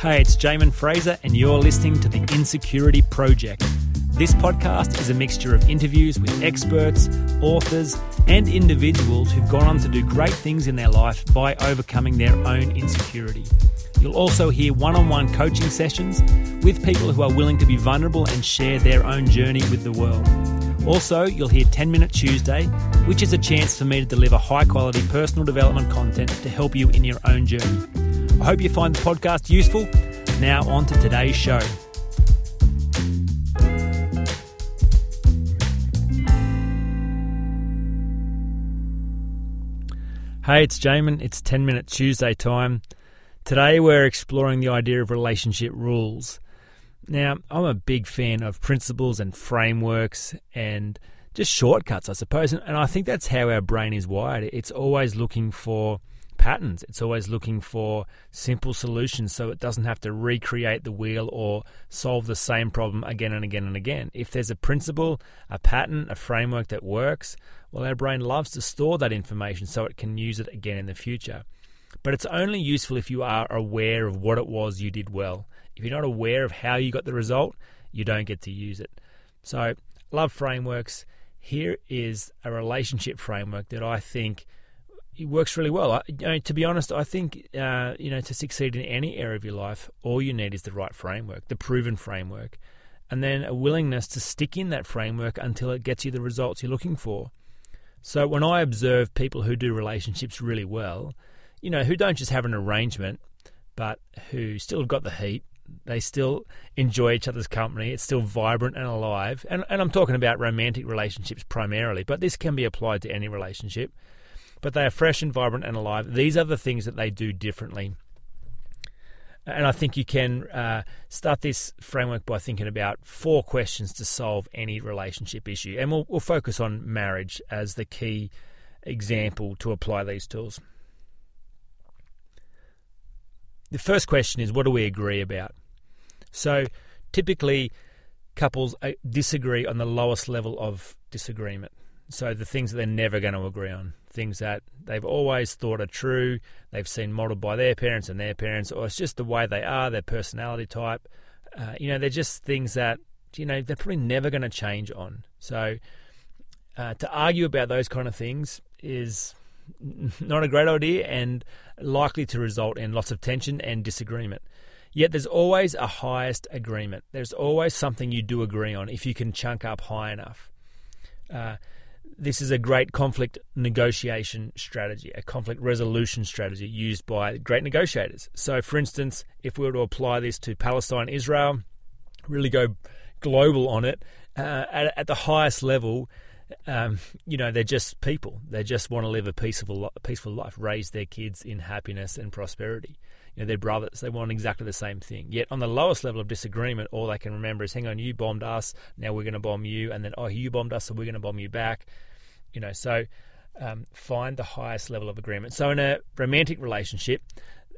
Hey, it's Jamin Fraser, and you're listening to The Insecurity Project. This podcast is a mixture of interviews with experts, authors, and individuals who've gone on to do great things in their life by overcoming their own insecurity. You'll also hear one on one coaching sessions with people who are willing to be vulnerable and share their own journey with the world. Also, you'll hear 10 Minute Tuesday, which is a chance for me to deliver high quality personal development content to help you in your own journey. I hope you find the podcast useful. Now, on to today's show. Hey, it's Jamin. It's 10 Minute Tuesday time. Today, we're exploring the idea of relationship rules. Now, I'm a big fan of principles and frameworks and just shortcuts, I suppose. And I think that's how our brain is wired. It's always looking for patterns. It's always looking for simple solutions so it doesn't have to recreate the wheel or solve the same problem again and again and again. If there's a principle, a pattern, a framework that works, well, our brain loves to store that information so it can use it again in the future. But it's only useful if you are aware of what it was you did well. If you're not aware of how you got the result, you don't get to use it. So, love frameworks. Here is a relationship framework that I think it works really well. I, you know, to be honest, I think uh, you know to succeed in any area of your life, all you need is the right framework, the proven framework, and then a willingness to stick in that framework until it gets you the results you're looking for. So when I observe people who do relationships really well, you know, who don't just have an arrangement, but who still have got the heat, they still enjoy each other's company. It's still vibrant and alive. And, and I'm talking about romantic relationships primarily, but this can be applied to any relationship but they are fresh and vibrant and alive. These are the things that they do differently. And I think you can uh, start this framework by thinking about four questions to solve any relationship issue. And we'll, we'll focus on marriage as the key example to apply these tools. The first question is what do we agree about? So typically, couples uh, disagree on the lowest level of disagreement. So the things that they're never going to agree on things that they've always thought are true, they've seen modeled by their parents and their parents, or it's just the way they are, their personality type. Uh, you know, they're just things that, you know, they're probably never going to change on. So uh, to argue about those kind of things is not a great idea and likely to result in lots of tension and disagreement. Yet there's always a highest agreement. There's always something you do agree on if you can chunk up high enough. Uh, this is a great conflict negotiation strategy, a conflict resolution strategy used by great negotiators. So, for instance, if we were to apply this to Palestine, Israel, really go global on it, uh, at, at, the highest level, um, you know, they're just people. They just want to live a peaceful, a peaceful life, raise their kids in happiness and prosperity. You know, they're brothers. They want exactly the same thing. Yet on the lowest level of disagreement, all they can remember is, hang on, you bombed us, now we're going to bomb you, and then, oh, you bombed us, so we're going to bomb you back. You know, so um, find the highest level of agreement. So in a romantic relationship,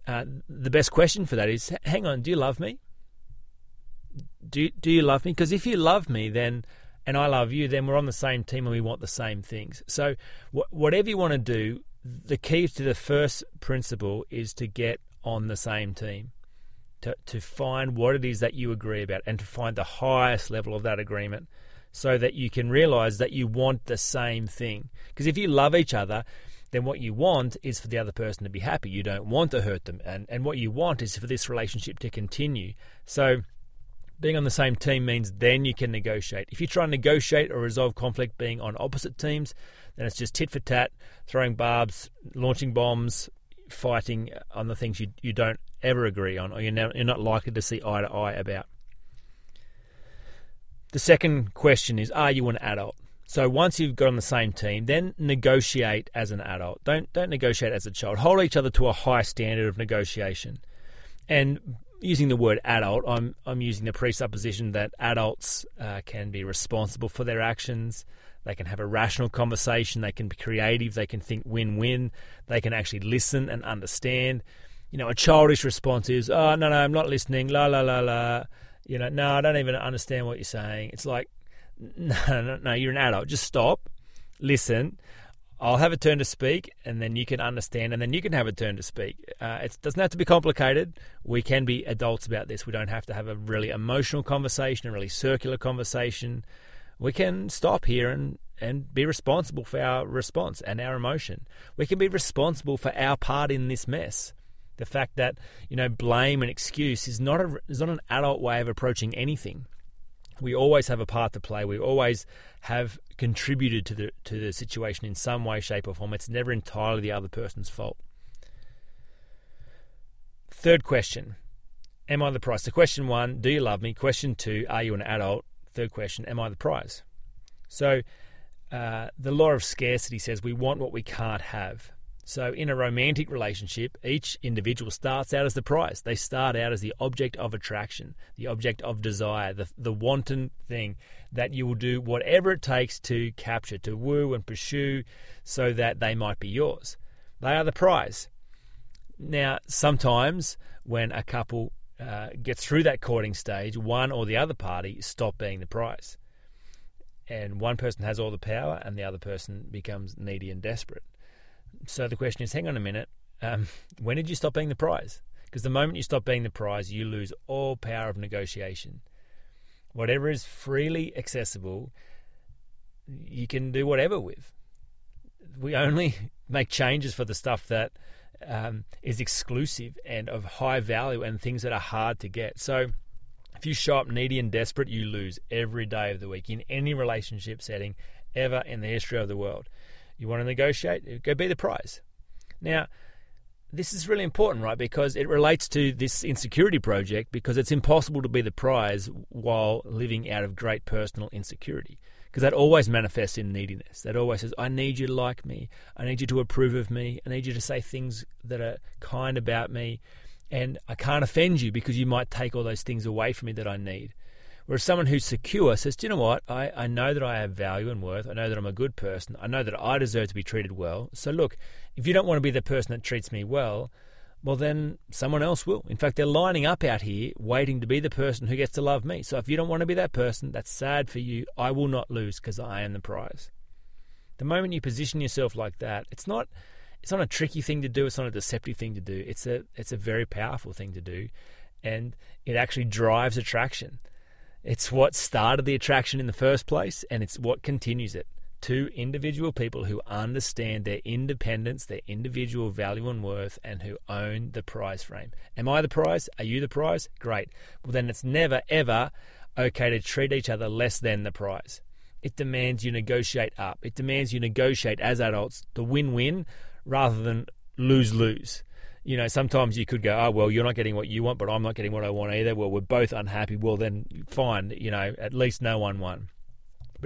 uh, the best question for that is, hang on, do you love me? Do, do you love me? Because if you love me, then and I love you, then we're on the same team and we want the same things. So, wh- whatever you want to do, the key to the first principle is to get on the same team, to, to find what it is that you agree about and to find the highest level of that agreement so that you can realize that you want the same thing. Because if you love each other, then what you want is for the other person to be happy. You don't want to hurt them. And, and what you want is for this relationship to continue. So, being on the same team means then you can negotiate. If you try and negotiate or resolve conflict being on opposite teams, then it's just tit for tat, throwing barbs, launching bombs, fighting on the things you, you don't ever agree on or you're, you're not likely to see eye to eye about. The second question is Are you an adult? So once you've got on the same team, then negotiate as an adult. Don't don't negotiate as a child. Hold each other to a high standard of negotiation. And using the word adult, I'm I'm using the presupposition that adults uh, can be responsible for their actions. They can have a rational conversation. They can be creative. They can think win-win. They can actually listen and understand. You know, a childish response is, "Oh no, no, I'm not listening." La la la la. You know, no, I don't even understand what you're saying. It's like, no, no, no, you're an adult. Just stop, listen. I'll have a turn to speak, and then you can understand, and then you can have a turn to speak. Uh, it doesn't have to be complicated. We can be adults about this. We don't have to have a really emotional conversation, a really circular conversation. We can stop here and, and be responsible for our response and our emotion. We can be responsible for our part in this mess. The fact that you know blame and excuse is not a is not an adult way of approaching anything we always have a part to play. We always have contributed to the to the situation in some way, shape, or form. It's never entirely the other person's fault. Third question: Am I the price? So, question one: Do you love me? Question two: Are you an adult? Third question: Am I the prize? So, uh, the law of scarcity says we want what we can't have. So, in a romantic relationship, each individual starts out as the prize. They start out as the object of attraction, the object of desire, the, the wanton thing that you will do whatever it takes to capture, to woo and pursue so that they might be yours. They are the prize. Now, sometimes when a couple uh, gets through that courting stage, one or the other party stop being the prize. And one person has all the power, and the other person becomes needy and desperate. So the question is, hang on a minute, um, when did you stop being the prize? Because the moment you stop being the prize, you lose all power of negotiation. Whatever is freely accessible, you can do whatever with. We only make changes for the stuff that um, is exclusive and of high value and things that are hard to get. So, if you show up needy and desperate, you lose every day of the week in any relationship setting ever in the history of the world. You want to negotiate? Go be the prize. Now, this is really important, right? Because it relates to this insecurity project because it's impossible to be the prize while living out of great personal insecurity. Because that always manifests in neediness. That always says, I need you to like me. I need you to approve of me. I need you to say things that are kind about me. And I can't offend you because you might take all those things away from me that I need. Whereas someone who's secure says, Do you know what? I, I know that I have value and worth. I know that I'm a good person. I know that I deserve to be treated well. So, look, if you don't want to be the person that treats me well, well, then someone else will. In fact, they're lining up out here waiting to be the person who gets to love me. So, if you don't want to be that person, that's sad for you. I will not lose because I am the prize. The moment you position yourself like that, it's not. It's not a tricky thing to do. It's not a deceptive thing to do. It's a it's a very powerful thing to do, and it actually drives attraction. It's what started the attraction in the first place, and it's what continues it. Two individual people who understand their independence, their individual value and worth, and who own the prize frame. Am I the prize? Are you the prize? Great. Well, then it's never, ever okay to treat each other less than the prize. It demands you negotiate up. It demands you negotiate as adults the win win rather than lose lose you know, sometimes you could go, oh, well, you're not getting what you want, but I'm not getting what I want either. Well, we're both unhappy. Well, then fine, you know, at least no one won.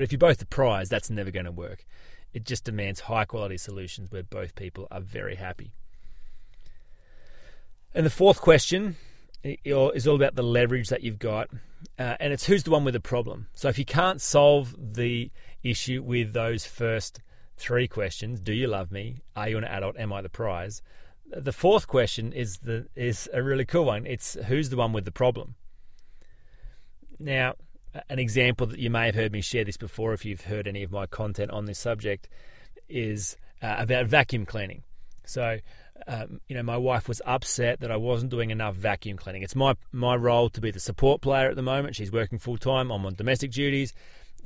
But if you're both the prize, that's never going to work. It just demands high quality solutions where both people are very happy. And the fourth question is all about the leverage that you've got, uh, and it's who's the one with the problem. So if you can't solve the issue with those first three questions, do you love me? Are you an adult? Am I the prize? The fourth question is the is a really cool one. It's who's the one with the problem. Now, an example that you may have heard me share this before, if you've heard any of my content on this subject, is uh, about vacuum cleaning. So, um, you know, my wife was upset that I wasn't doing enough vacuum cleaning. It's my my role to be the support player at the moment. She's working full time. I'm on domestic duties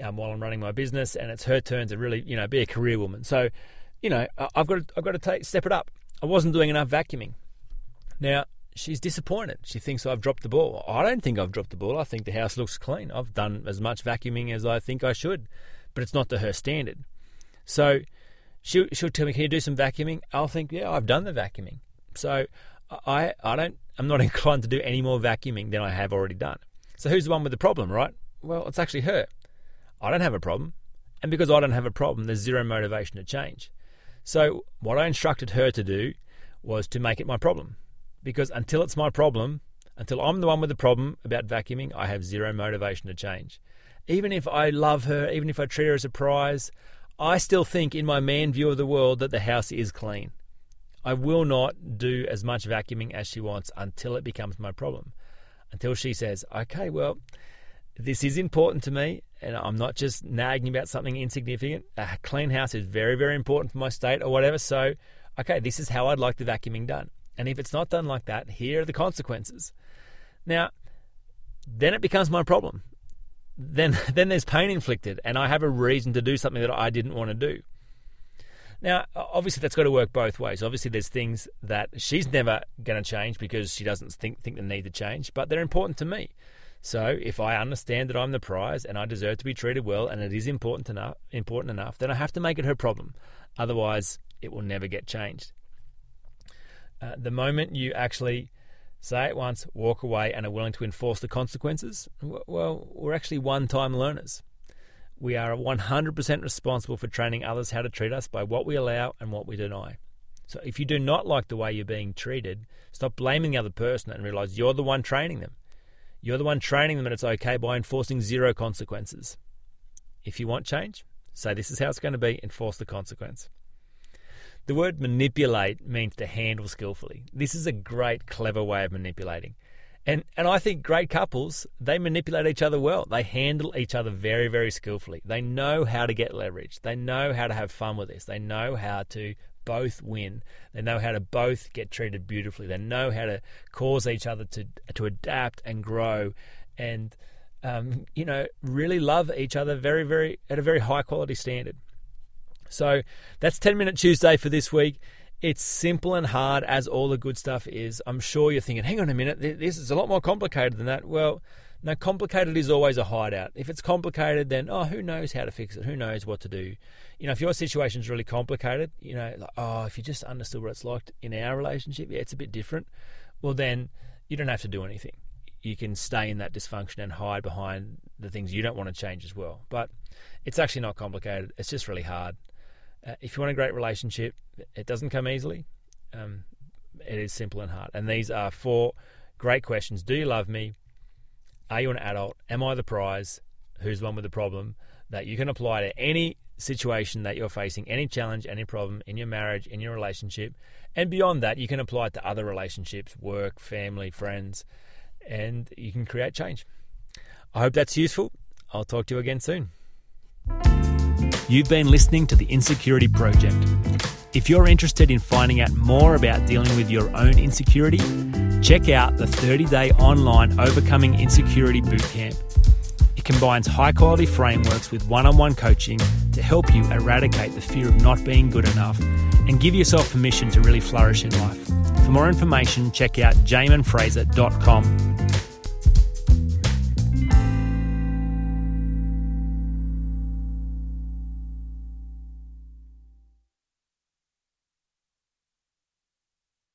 um, while I'm running my business, and it's her turn to really, you know, be a career woman. So, you know, I've got to, I've got to take step it up. I wasn't doing enough vacuuming. Now, she's disappointed. She thinks I've dropped the ball. I don't think I've dropped the ball. I think the house looks clean. I've done as much vacuuming as I think I should, but it's not to her standard. So she'll, she'll tell me, "Can you do some vacuuming?" I'll think, "Yeah, I've done the vacuuming." So I I don't I'm not inclined to do any more vacuuming than I have already done. So who's the one with the problem, right? Well, it's actually her. I don't have a problem, and because I don't have a problem, there's zero motivation to change. So, what I instructed her to do was to make it my problem. Because until it's my problem, until I'm the one with the problem about vacuuming, I have zero motivation to change. Even if I love her, even if I treat her as a prize, I still think in my man view of the world that the house is clean. I will not do as much vacuuming as she wants until it becomes my problem. Until she says, okay, well, this is important to me, and I'm not just nagging about something insignificant. A clean house is very, very important for my state or whatever. So, okay, this is how I'd like the vacuuming done. And if it's not done like that, here are the consequences. Now, then it becomes my problem. Then, then there's pain inflicted, and I have a reason to do something that I didn't want to do. Now, obviously, that's got to work both ways. Obviously, there's things that she's never going to change because she doesn't think think they need to change, but they're important to me. So, if I understand that I'm the prize and I deserve to be treated well, and it is important enough, important enough, then I have to make it her problem. Otherwise, it will never get changed. Uh, the moment you actually say it once, walk away, and are willing to enforce the consequences, well, we're actually one time learners. We are 100% responsible for training others how to treat us by what we allow and what we deny. So if you do not like the way you're being treated, stop blaming the other person and realize you're the one training them. You're the one training them and it's okay by enforcing zero consequences. If you want change, say this is how it's going to be, enforce the consequence. The word manipulate means to handle skillfully. This is a great, clever way of manipulating. And, and I think great couples, they manipulate each other well. They handle each other very, very skillfully. They know how to get leverage. They know how to have fun with this. They know how to both win. They know how to both get treated beautifully. They know how to cause each other to, to adapt and grow and, um, you know, really love each other very, very, at a very high quality standard. So that's 10 Minute Tuesday for this week. It's simple and hard as all the good stuff is. I'm sure you're thinking, hang on a minute, this is a lot more complicated than that. Well, no, complicated is always a hideout. If it's complicated, then, oh, who knows how to fix it? Who knows what to do? You know, if your situation is really complicated, you know, like, oh, if you just understood what it's like in our relationship, yeah, it's a bit different. Well, then you don't have to do anything. You can stay in that dysfunction and hide behind the things you don't want to change as well. But it's actually not complicated. It's just really hard. Uh, if you want a great relationship, it doesn't come easily. Um, it is simple and hard. And these are four great questions. Do you love me? Are you an adult? Am I the prize? Who's the one with the problem? That you can apply to any situation that you're facing, any challenge, any problem in your marriage, in your relationship. And beyond that, you can apply it to other relationships, work, family, friends, and you can create change. I hope that's useful. I'll talk to you again soon. You've been listening to the Insecurity Project. If you're interested in finding out more about dealing with your own insecurity, check out the 30 day online Overcoming Insecurity Bootcamp. It combines high quality frameworks with one on one coaching to help you eradicate the fear of not being good enough and give yourself permission to really flourish in life. For more information, check out jaminfraser.com